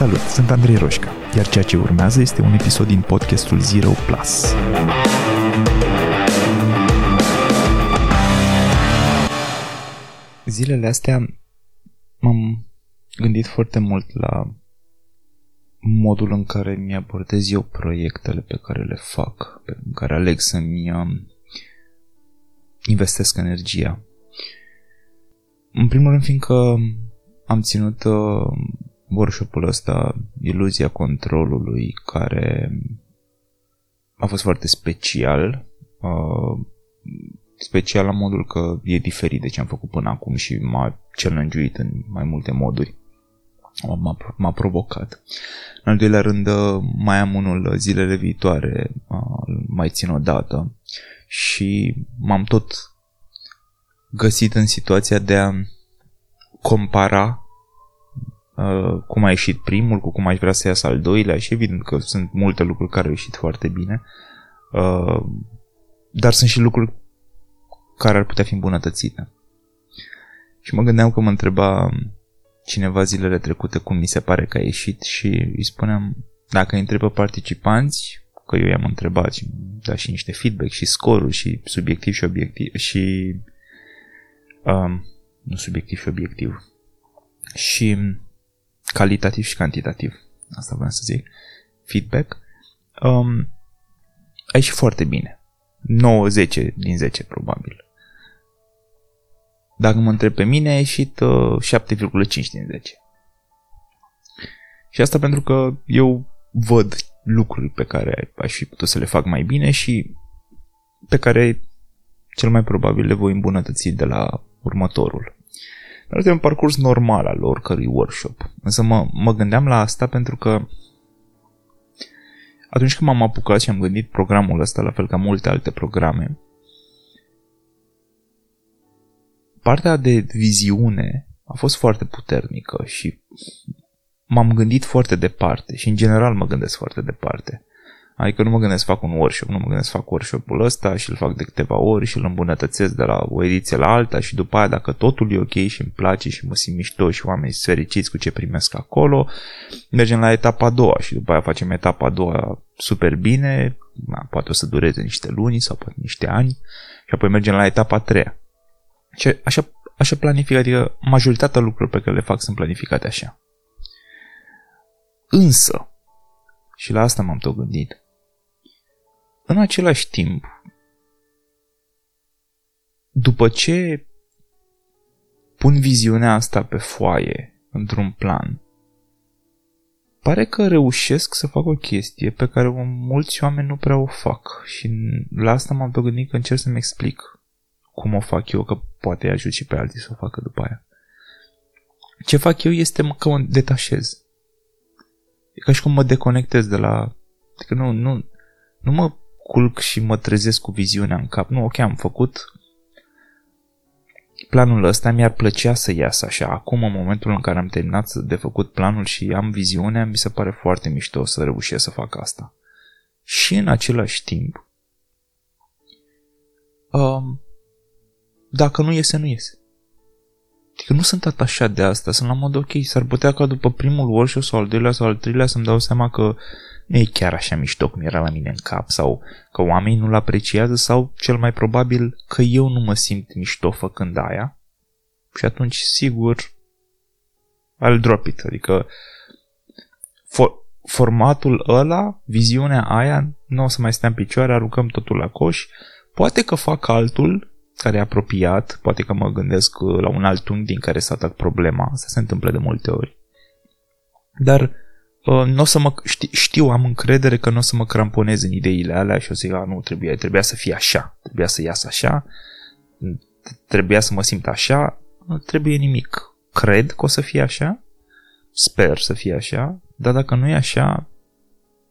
Salut, sunt Andrei Roșca, iar ceea ce urmează este un episod din podcastul Zero Plus. Zilele astea m-am gândit foarte mult la modul în care mi abordez eu proiectele pe care le fac, pe care aleg să-mi um, investesc energia. În primul rând, fiindcă am ținut uh, workshop-ul ăsta, iluzia controlului, care a fost foarte special. Uh, special la modul că e diferit de ce am făcut până acum și m-a challenge în mai multe moduri. M-a, m-a provocat. În al doilea rând, uh, mai am unul zilele viitoare, uh, mai țin o dată și m-am tot găsit în situația de a compara uh, cum a ieșit primul, cu cum aș vrea să iasă al doilea și evident că sunt multe lucruri care au ieșit foarte bine, uh, dar sunt și lucruri care ar putea fi îmbunătățite. Și mă gândeam că mă întreba cineva zilele trecute cum mi se pare că a ieșit și îi spuneam dacă îi întrebă participanți, că eu i-am întrebat și da și niște feedback și scoruri și subiectiv și obiectiv și um, nu subiectiv și obiectiv și calitativ și cantitativ. Asta vreau să zic. Feedback. Um, a ieșit foarte bine. 9-10 din 10 probabil. Dacă mă întreb pe mine, a ieșit uh, 7,5 din 10. Și asta pentru că eu văd lucruri pe care aș fi putut să le fac mai bine și pe care cel mai probabil le voi îmbunătăți de la următorul. Dar este un parcurs normal al oricărui workshop. Însă mă, mă gândeam la asta pentru că atunci când m-am apucat și am gândit programul ăsta, la fel ca multe alte programe, partea de viziune a fost foarte puternică și m-am gândit foarte departe și în general mă gândesc foarte departe. Adică nu mă gândesc să fac un workshop, nu mă gândesc să fac workshop-ul ăsta și îl fac de câteva ori și îl îmbunătățesc de la o ediție la alta și după aia dacă totul e ok și îmi place și mă simt mișto și oamenii sunt fericiți cu ce primesc acolo, mergem la etapa a doua și după aia facem etapa a doua super bine, na, poate o să dureze niște luni sau poate niște ani și apoi mergem la etapa a treia. Și așa, așa planific, adică majoritatea lucrurilor pe care le fac sunt planificate așa. Însă, și la asta m-am tot gândit, în același timp, după ce pun viziunea asta pe foaie, într-un plan, pare că reușesc să fac o chestie pe care mulți oameni nu prea o fac și la asta m-am tot gândit că încerc să-mi explic cum o fac eu, că poate ajut și pe alții să o facă după aia. Ce fac eu este că mă detașez. E ca și cum mă deconectez de la... Adică nu, nu, nu mă culc și mă trezesc cu viziunea în cap. Nu, ok, am făcut planul ăsta, mi-ar plăcea să iasă așa. Acum, în momentul în care am terminat de făcut planul și am viziunea, mi se pare foarte mișto să reușesc să fac asta. Și în același timp, um, dacă nu iese, nu iese. Adică nu sunt atașat de asta, sunt la mod ok, s-ar putea ca după primul workshop sau al doilea sau al treilea să-mi dau seama că nu e chiar așa mișto cum era la mine în cap sau că oamenii nu-l apreciază sau cel mai probabil că eu nu mă simt mișto făcând aia. Și atunci sigur I'll drop it, adică for, formatul ăla, viziunea aia, nu o să mai stea în picioare, aruncăm totul la coș, poate că fac altul care e apropiat, poate că mă gândesc la un alt unghi din care să atac problema, asta se întâmplă de multe ori. Dar Uh, nu o să mă, știu, știu, am încredere că nu o să mă cramponez în ideile alea și o să zic, a, nu, trebuia, trebuia să fie așa, trebuia să iasă așa, trebuia să mă simt așa, nu trebuie nimic. Cred că o să fie așa, sper să fie așa, dar dacă nu e așa,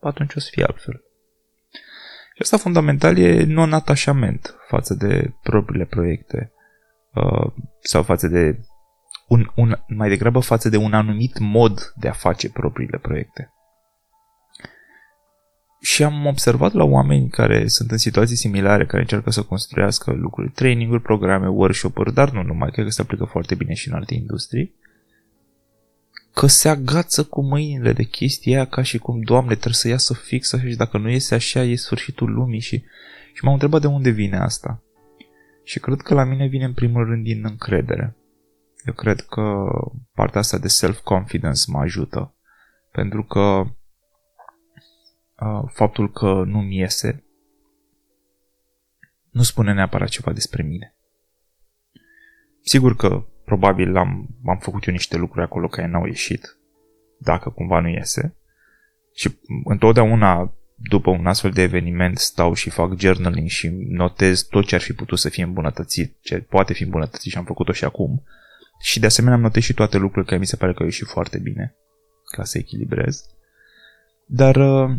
atunci o să fie altfel. Și asta fundamental e non-atașament față de propriile proiecte uh, sau față de un, un, mai degrabă față de un anumit mod de a face propriile proiecte. Și am observat la oameni care sunt în situații similare, care încearcă să construiască lucruri, traininguri, programe, workshop-uri, dar nu numai, cred că se aplică foarte bine și în alte industrii, că se agață cu mâinile de chestia aia ca și cum, Doamne, trebuie să iasă fix așa și dacă nu iese așa, e sfârșitul lumii și, și m-am întrebat de unde vine asta. Și cred că la mine vine în primul rând din încredere. Eu cred că partea asta de self-confidence mă ajută. Pentru că uh, faptul că nu-mi iese nu spune neapărat ceva despre mine. Sigur că probabil am, am făcut eu niște lucruri acolo care n-au ieșit, dacă cumva nu iese. Și întotdeauna după un astfel de eveniment stau și fac journaling și notez tot ce ar fi putut să fie îmbunătățit, ce poate fi îmbunătățit și am făcut-o și acum. Și de asemenea am notat și toate lucrurile care mi se pare că au ieșit foarte bine, ca să echilibrez. Dar uh,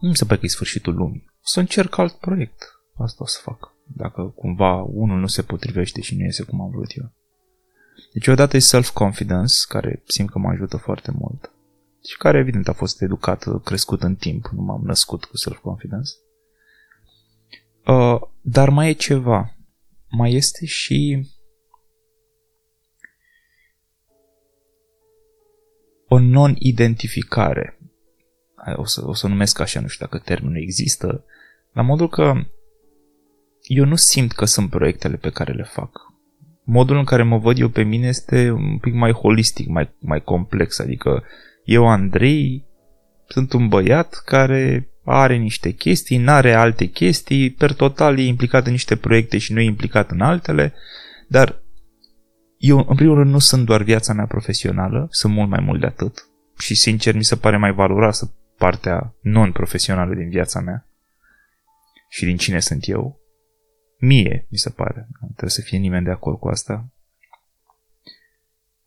nu mi se pare că e sfârșitul lumii. O să încerc alt proiect. Asta o să fac. Dacă cumva unul nu se potrivește și nu iese cum am vrut eu. Deci odată e self-confidence, care simt că mă ajută foarte mult. Și care evident a fost educat, crescut în timp. Nu m-am născut cu self-confidence. Uh, dar mai e ceva. Mai este și o non-identificare. O să, o să numesc așa, nu știu dacă termenul există, la modul că eu nu simt că sunt proiectele pe care le fac. Modul în care mă văd eu pe mine este un pic mai holistic, mai, mai complex, adică eu, Andrei, sunt un băiat care are niște chestii, n-are alte chestii, per total e implicat în niște proiecte și nu e implicat în altele, dar eu, în primul rând, nu sunt doar viața mea profesională, sunt mult mai mult de atât. Și, sincer, mi se pare mai valoroasă partea non-profesională din viața mea și din cine sunt eu. Mie, mi se pare. Nu trebuie să fie nimeni de acord cu asta.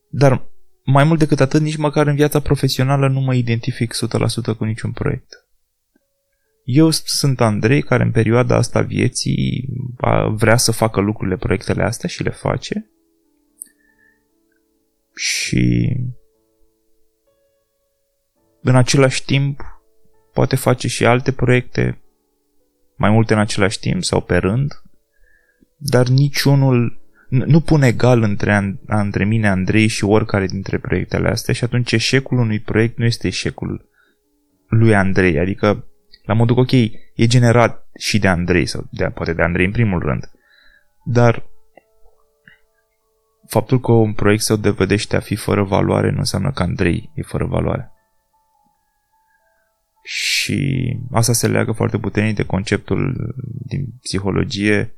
Dar mai mult decât atât, nici măcar în viața profesională nu mă identific 100% cu niciun proiect. Eu sunt Andrei care în perioada asta vieții vrea să facă lucrurile, proiectele astea și le face și în același timp poate face și alte proiecte, mai multe în același timp sau pe rând, dar niciunul nu pune egal între, între mine, Andrei și oricare dintre proiectele astea și atunci eșecul unui proiect nu este eșecul lui Andrei, adică la modul că ok, e generat și de Andrei sau de, poate de Andrei în primul rând, dar faptul că un proiect se dovedește a fi fără valoare nu înseamnă că Andrei e fără valoare. Și asta se leagă foarte puternic de conceptul din psihologie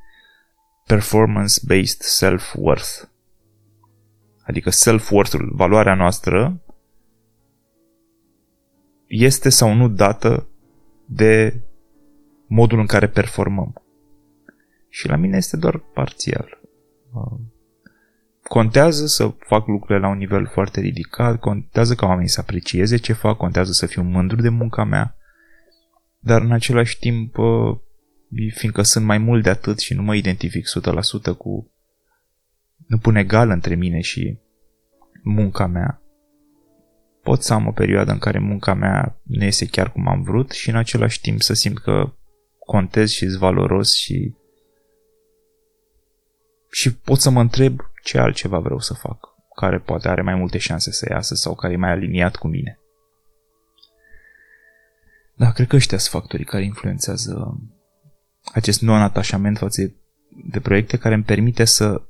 performance-based self-worth. Adică self-worth-ul, valoarea noastră, este sau nu dată de modul în care performăm. Și la mine este doar parțial. Contează să fac lucrurile la un nivel foarte ridicat, contează ca oamenii să aprecieze ce fac, contează să fiu mândru de munca mea, dar în același timp, uh, fiindcă sunt mai mult de atât și nu mă identific 100% cu... nu pun egal între mine și munca mea, pot să am o perioadă în care munca mea nu iese chiar cum am vrut și în același timp să simt că contez și sunt valoros și și pot să mă întreb ce altceva vreau să fac, care poate are mai multe șanse să iasă sau care e mai aliniat cu mine. Da, cred că ăștia sunt factorii care influențează acest non-atașament față de proiecte care îmi permite să,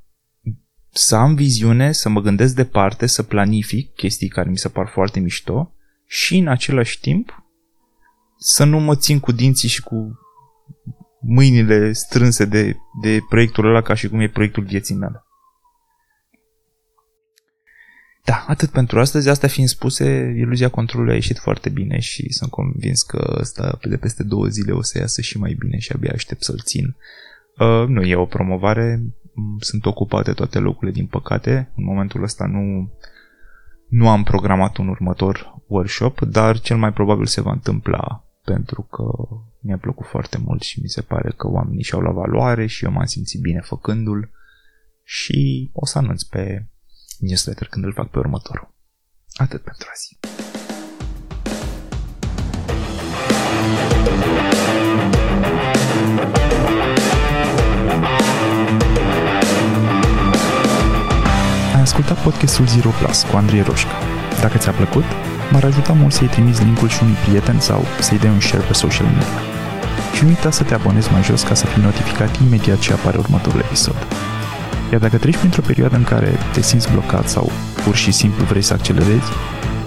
să am viziune, să mă gândesc departe, să planific chestii care mi se par foarte mișto și în același timp să nu mă țin cu dinții și cu mâinile strânse de, de proiectul ăla ca și cum e proiectul vieții mele. Da, atât pentru astăzi. Asta fiind spuse, iluzia controlului a ieșit foarte bine și sunt convins că asta de peste două zile o să iasă și mai bine și abia aștept să-l țin. Uh, nu e o promovare, sunt ocupate toate locurile din păcate. În momentul ăsta nu, nu am programat un următor workshop, dar cel mai probabil se va întâmpla pentru că mi-a plăcut foarte mult și mi se pare că oamenii și-au la valoare și eu m-am simțit bine făcându-l și o să anunț pe newsletter când îl fac pe următorul. Atât pentru azi. Ai ascultat podcastul Zero Plus cu Andrei Roșca Dacă ți-a plăcut, m-ar ajuta mult să-i trimiți linkul și unui prieten sau să-i dai un share pe social media. Și nu uita să te abonezi mai jos ca să fii notificat imediat ce apare următorul episod. Iar dacă treci printr-o perioadă în care te simți blocat sau pur și simplu vrei să accelerezi,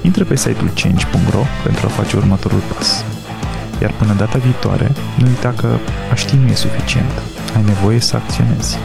intră pe site-ul change.ro pentru a face următorul pas. Iar până data viitoare, nu uita că a ști nu e suficient. Ai nevoie să acționezi.